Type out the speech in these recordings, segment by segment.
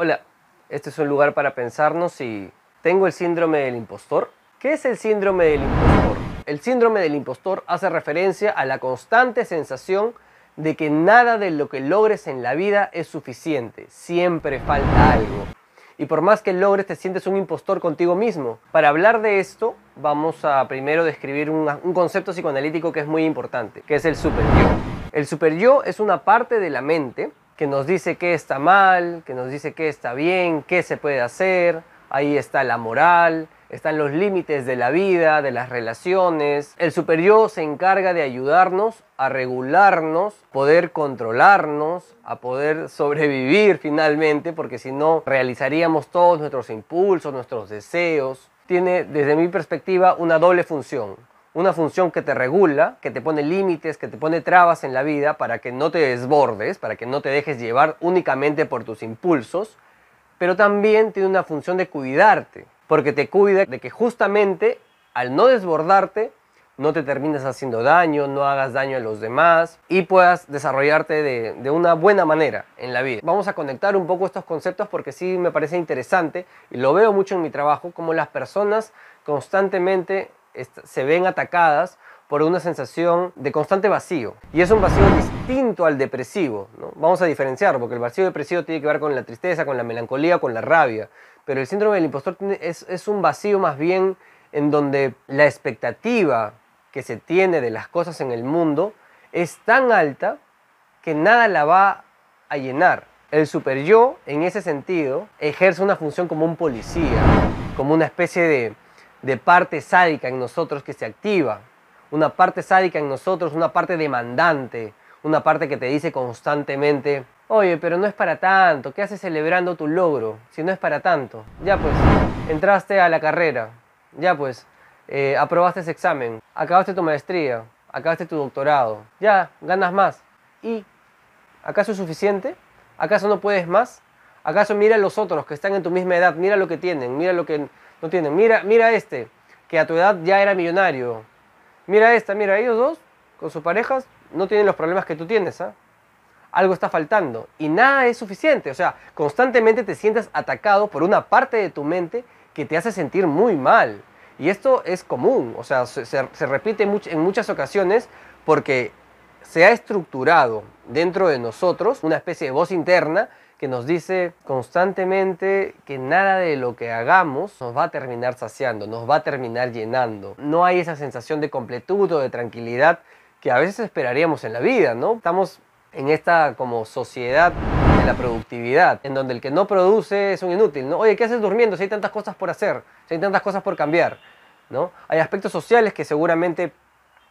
Hola, este es un lugar para pensarnos si tengo el síndrome del impostor. ¿Qué es el síndrome del impostor? El síndrome del impostor hace referencia a la constante sensación de que nada de lo que logres en la vida es suficiente, siempre falta algo. Y por más que logres, te sientes un impostor contigo mismo. Para hablar de esto, vamos a primero describir un, concepto psicoanalítico que es muy importante, que es el super yo. El super yo es una parte de la mente que nos dice qué está mal, que nos dice qué está bien, qué se puede hacer. Ahí está la moral, están los límites de la vida, de las relaciones. El super yo se encarga de ayudarnos a regularnos, poder controlarnos, a poder sobrevivir finalmente, porque si no realizaríamos todos nuestros impulsos, nuestros deseos. Tiene desde mi perspectiva una doble función una función que te regula, que te pone límites, que te pone trabas en la vida para que no te desbordes, para que no te dejes llevar únicamente por tus impulsos, pero también tiene una función de cuidarte, porque te cuida de que justamente al no desbordarte, no te termines haciendo daño, no hagas daño a los demás y puedas desarrollarte de, de, una buena manera en la vida. Vamos a conectar un poco estos conceptos porque sí me parece interesante y lo veo mucho en mi trabajo, como las personas constantemente se ven atacadas por una sensación de constante vacío. Y es un vacío distinto al depresivo. ¿no? Vamos a diferenciarlo, porque el vacío depresivo tiene que ver con la tristeza, con la melancolía, con la rabia. Pero el síndrome del impostor es, es un vacío más bien en donde la expectativa que se tiene de las cosas en el mundo es tan alta que nada la va a llenar. El super yo, en ese sentido, ejerce una función como un policía, como una especie de, de parte sádica en nosotros que se activa, una parte sádica en nosotros, una parte demandante, una parte que te dice constantemente, oye, pero no es para tanto, ¿qué haces celebrando tu logro si no es para tanto? Ya pues, entraste a la carrera, ya pues, eh, aprobaste ese examen, acabaste tu maestría, acabaste tu doctorado, ya, ganas más. ¿Y acaso es suficiente? ¿Acaso no puedes más? ¿Acaso mira a los otros que están en tu misma edad, mira lo que tienen, mira lo que no tienen. Mira, mira este, que a tu edad ya era millonario. Mira esta, mira, ellos dos, con sus parejas, no tienen los problemas que tú tienes. ¿ah? Algo está faltando. Y nada es suficiente. O sea, constantemente te sientes atacado por una parte de tu mente que te hace sentir muy mal. Y esto es común, o sea, se, se repite en muchas ocasiones porque se ha estructurado dentro de nosotros una especie de voz interna que nos dice constantemente que nada de lo que hagamos nos va a terminar saciando, nos va a terminar llenando. No hay esa sensación de completud o de tranquilidad que a veces esperaríamos en la vida, ¿no? Estamos en esta como sociedad de la productividad, en donde el que no produce es un inútil, ¿no? Oye, ¿qué haces durmiendo si hay tantas cosas por hacer, si hay tantas cosas por cambiar, ¿no? Hay aspectos sociales que seguramente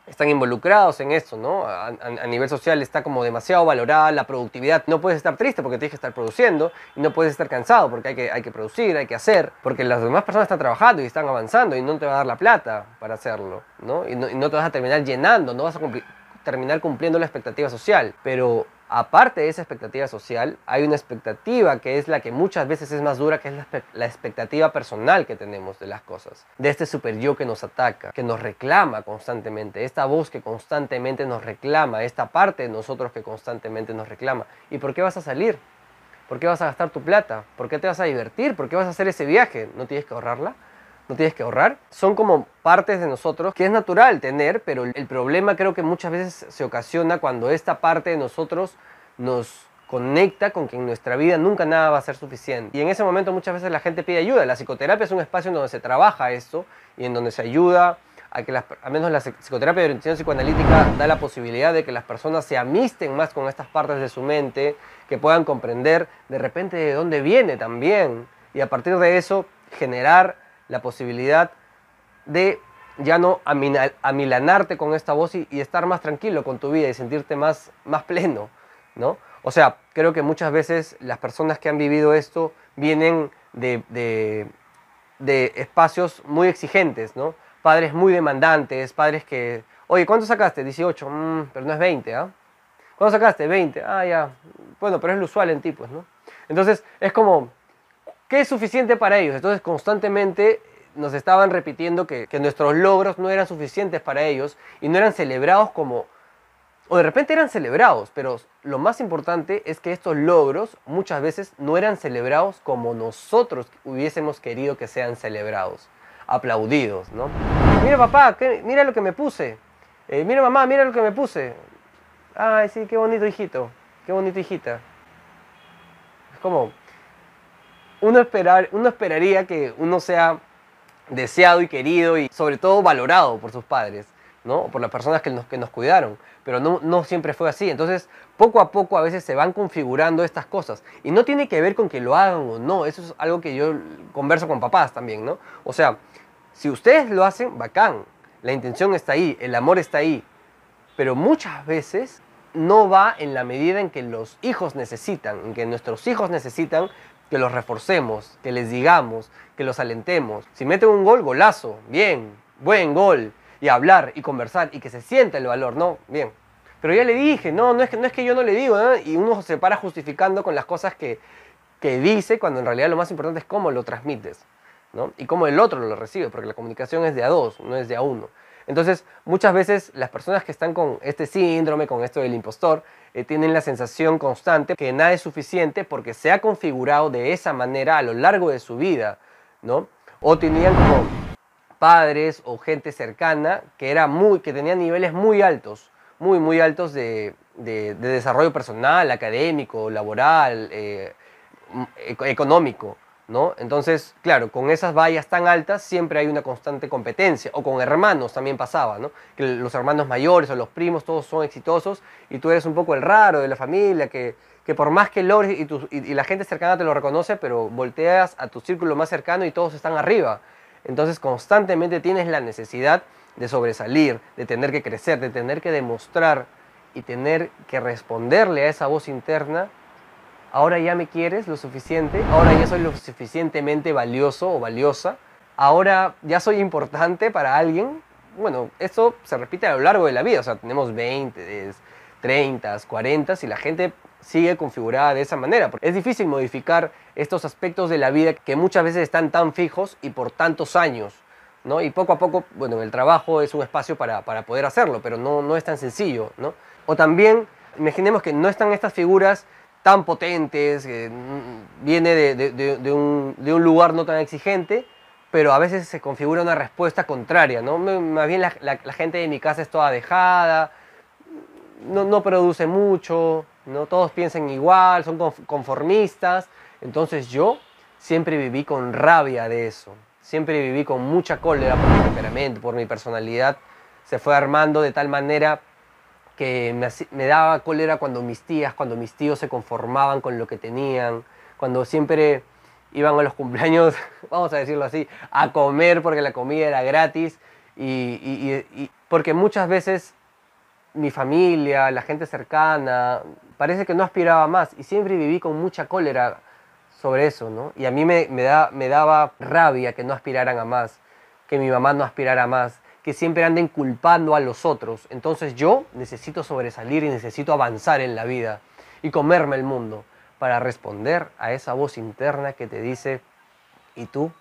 están involucrados en esto, ¿no? A, nivel social está como demasiado valorada la productividad. No puedes estar triste porque tienes que estar produciendo y no puedes estar cansado porque hay que, hay que producir, hay que hacer, porque las demás personas están trabajando y están avanzando y no te va a dar la plata para hacerlo, ¿no? Y no, y no te vas a terminar llenando, no vas a terminar cumpliendo la expectativa social. Pero aparte de esa expectativa social, hay una expectativa que es la que muchas veces es más dura, que es la, expectativa personal que tenemos de las cosas. De este super yo que nos ataca, que nos reclama constantemente, esta voz que constantemente nos reclama, esta parte de nosotros que constantemente nos reclama. ¿Y por qué vas a salir? ¿Por qué vas a gastar tu plata? ¿Por qué te vas a divertir? ¿Por qué vas a hacer ese viaje? ¿No tienes que ahorrarla? No tienes que ahorrar. Son como partes de nosotros que es natural tener, pero el problema creo que muchas veces se ocasiona cuando esta parte de nosotros nos conecta con que en nuestra vida nunca nada va a ser suficiente. Y en ese momento muchas veces la gente pide ayuda. La psicoterapia es un espacio en donde se trabaja esto y en donde se ayuda a que las, al menos la psicoterapia de orientación psicoanalítica da la posibilidad de que las personas se amisten más con estas partes de su mente, que puedan comprender de repente de dónde viene también y a partir de eso generar la posibilidad de ya no amilanarte con esta voz y, estar más tranquilo con tu vida y sentirte más, más pleno, ¿no? O sea, creo que muchas veces las personas que han vivido esto vienen de, de, espacios muy exigentes, ¿no? Padres muy demandantes, padres que, oye, ¿cuánto sacaste? 18, mm, pero no es 20, ¿ah? ¿Cuánto sacaste? 20, ah, ya. Bueno, pero es lo usual en tipos, ¿no? Entonces, es como, ¿Qué es suficiente para ellos? Entonces constantemente nos estaban repitiendo que, nuestros logros no eran suficientes para ellos y no eran celebrados como, O de repente eran celebrados, pero lo más importante es que estos logros muchas veces no eran celebrados como nosotros hubiésemos querido que sean celebrados, aplaudidos, ¿no? Mira papá, mira lo que me puse. Eh, mira mamá, mira lo que me puse. Ay, sí, qué bonito hijito, qué bonito hijita. Es como, uno, esperar, uno esperaría que uno sea deseado y querido y sobre todo valorado por sus padres, ¿no? Por las personas que nos, que nos cuidaron, pero no, no siempre fue así. Entonces, poco a poco a veces se van configurando estas cosas y no tiene que ver con que lo hagan o no, eso es algo que yo converso con papás también, ¿no? O sea, si ustedes lo hacen, bacán, la intención está ahí, el amor está ahí, pero muchas veces no va en la medida en que los hijos necesitan, en que nuestros hijos necesitan que los reforcemos, que les digamos, que los alentemos. Si meten un gol, golazo, bien, buen gol. Y hablar y conversar y que se sienta el valor, ¿no? Bien. Pero ya le dije, no, no es que, no es que yo no le digo. Y uno se para justificando con las cosas que, que dice, cuando en realidad lo más importante es cómo lo transmites, ¿no? Y cómo el otro lo recibe, porque la comunicación es de a dos, no es de a uno. Entonces, muchas veces las personas que están con este síndrome, con esto del impostor, eh, tienen la sensación constante que nada es suficiente porque se ha configurado de esa manera a lo largo de su vida, ¿no? O tenían como padres o gente cercana que, era muy, que tenían niveles muy altos, muy, muy altos de, desarrollo personal, académico, laboral, eh, económico. ¿No? Entonces, claro, con esas vallas tan altas siempre hay una constante competencia, o con hermanos también pasaba, ¿no? Que los hermanos mayores o los primos todos son exitosos y tú eres un poco el raro de la familia, que, que por más que logres y, y, la gente cercana te lo reconoce, pero volteas a tu círculo más cercano y todos están arriba. Entonces constantemente tienes la necesidad de sobresalir, de tener que crecer, de tener que demostrar y tener que responderle a esa voz interna ahora ya me quieres lo suficiente, ahora ya soy lo suficientemente valioso o valiosa, ahora ya soy importante para alguien. Bueno, eso se repite a lo largo de la vida, o sea, tenemos 20, 30, 40 y la gente sigue configurada de esa manera. Es difícil modificar estos aspectos de la vida que muchas veces están tan fijos y por tantos años. ¿no? Y poco a poco, bueno, el trabajo es un espacio para, para poder hacerlo, pero no, no es tan sencillo. ¿no? O también, imaginemos que no están estas figuras tan potentes, viene de, un, lugar no tan exigente, pero a veces se configura una respuesta contraria, ¿no? Más bien la, gente de mi casa es toda dejada, no, produce mucho, ¿no? Todos piensan igual, son conformistas, entonces yo siempre viví con rabia de eso, siempre viví con mucha cólera por mi temperamento, por mi personalidad, se fue armando de tal manera que me, daba cólera cuando mis tías, cuando mis tíos se conformaban con lo que tenían, cuando siempre iban a los cumpleaños, vamos a decirlo así, a comer porque la comida era gratis y, porque muchas veces mi familia, la gente cercana, parece que no aspiraba más y siempre viví con mucha cólera sobre eso, ¿no? Y a mí me, me, daba rabia que no aspiraran a más, que mi mamá no aspirara a más, que siempre anden culpando a los otros. Entonces yo necesito sobresalir y necesito avanzar en la vida y comerme el mundo para responder a esa voz interna que te dice, ¿y tú?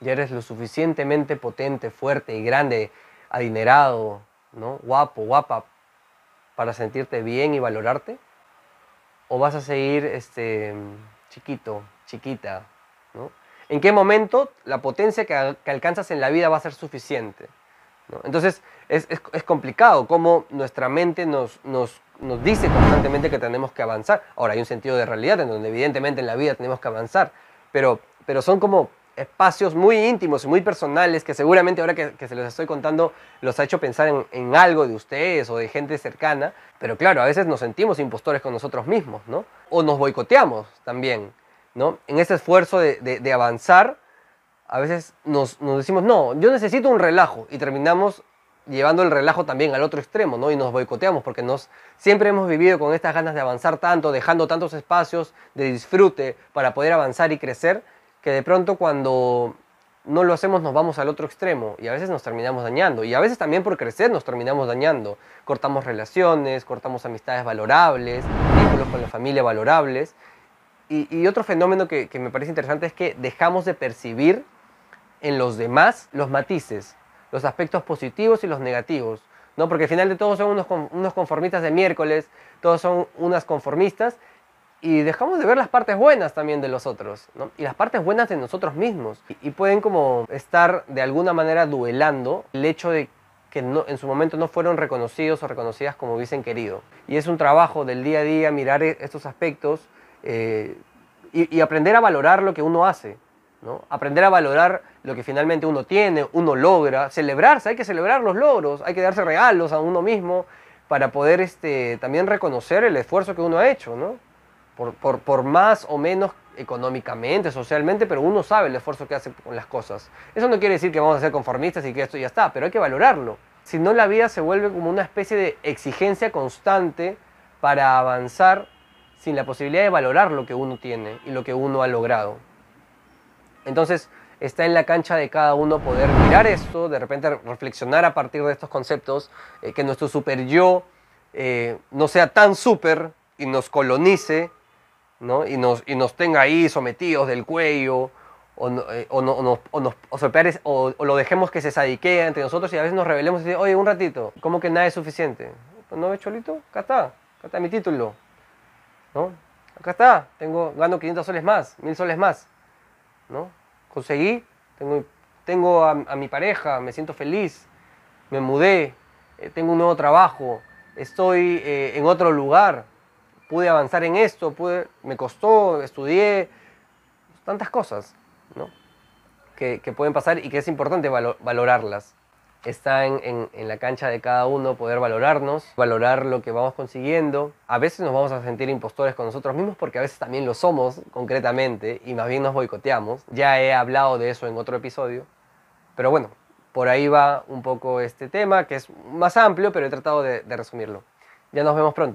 ¿Ya eres lo suficientemente potente, fuerte y grande, adinerado, ¿no? guapo, guapa, para sentirte bien y valorarte? ¿O vas a seguir este, chiquito, chiquita? ¿no? ¿En qué momento la potencia que, que alcanzas en la vida va a ser suficiente? Entonces es, complicado cómo nuestra mente nos, dice constantemente que tenemos que avanzar. Ahora hay un sentido de realidad en donde evidentemente en la vida tenemos que avanzar, pero, pero son como espacios muy íntimos y muy personales que seguramente ahora que, se los estoy contando los ha hecho pensar en, algo de ustedes o de gente cercana, pero claro, a veces nos sentimos impostores con nosotros mismos, ¿no? O nos boicoteamos también, ¿no? En ese esfuerzo de, de avanzar, a veces nos, decimos, no, yo necesito un relajo y terminamos llevando el relajo también al otro extremo, ¿no? Y nos boicoteamos porque nos, siempre hemos vivido con estas ganas de avanzar tanto, dejando tantos espacios de disfrute para poder avanzar y crecer, que de pronto cuando no lo hacemos nos vamos al otro extremo y a veces nos terminamos dañando. Y a veces también por crecer nos terminamos dañando. Cortamos relaciones, cortamos amistades valorables, vínculos con la familia valorables. Y, otro fenómeno que, que me parece interesante es que dejamos de percibir en los demás los matices, los aspectos positivos y los negativos. ¿no? Porque al final de todos son unos, unos conformistas de miércoles, todos son unas conformistas y dejamos de ver las partes buenas también de los otros, ¿no? Y las partes buenas de nosotros mismos. Y, pueden como estar de alguna manera duelando el hecho de que en su momento no fueron reconocidos o reconocidas como hubiesen querido. Y es un trabajo del día a día mirar e, estos aspectos eh, y, aprender a valorar lo que uno hace. Aprender a valorar lo que finalmente uno tiene, uno logra, celebrarse, hay que celebrar los logros, hay que darse regalos a uno mismo para poder este, también reconocer el esfuerzo que uno ha hecho, ¿no? por, por, más o menos económicamente, socialmente, pero uno sabe el esfuerzo que hace con las cosas. Eso no quiere decir que vamos a ser conformistas y que esto ya está, pero hay que valorarlo. Si no, la vida se vuelve como una especie de exigencia constante para avanzar sin la posibilidad de valorar lo que uno tiene y lo que uno ha logrado. Entonces, está en la cancha de cada uno poder mirar esto, de repente reflexionar a partir de estos conceptos, eh, que nuestro super yo eh, no sea tan super y nos colonice y, nos, y nos tenga ahí sometidos del cuello, o, eh, no, o, nos, o, lo dejemos que se sadiquea entre nosotros y a veces nos revelemos y decimos, oye, un ratito, ¿cómo que nada es suficiente? ¿No ves, Cholito? Acá está, acá está mi título, ¿no? Acá está, tengo, gano 500 soles más, 1000 soles más, ¿no? Conseguí, tengo, tengo a, mi pareja, me siento feliz, me mudé, eh, tengo un nuevo trabajo, estoy eh, en otro lugar, pude avanzar en esto, pude, me costó, estudié, tantas cosas ¿no? que, pueden pasar y que es importante valorarlas. Está en, la cancha de cada uno poder valorarnos, valorar lo que vamos consiguiendo. A veces nos vamos a sentir impostores con nosotros mismos porque a veces también lo somos concretamente y más bien nos boicoteamos. Ya he hablado de eso en otro episodio. Pero bueno, por ahí va un poco este tema que es más amplio, pero he tratado de resumirlo. Ya nos vemos pronto.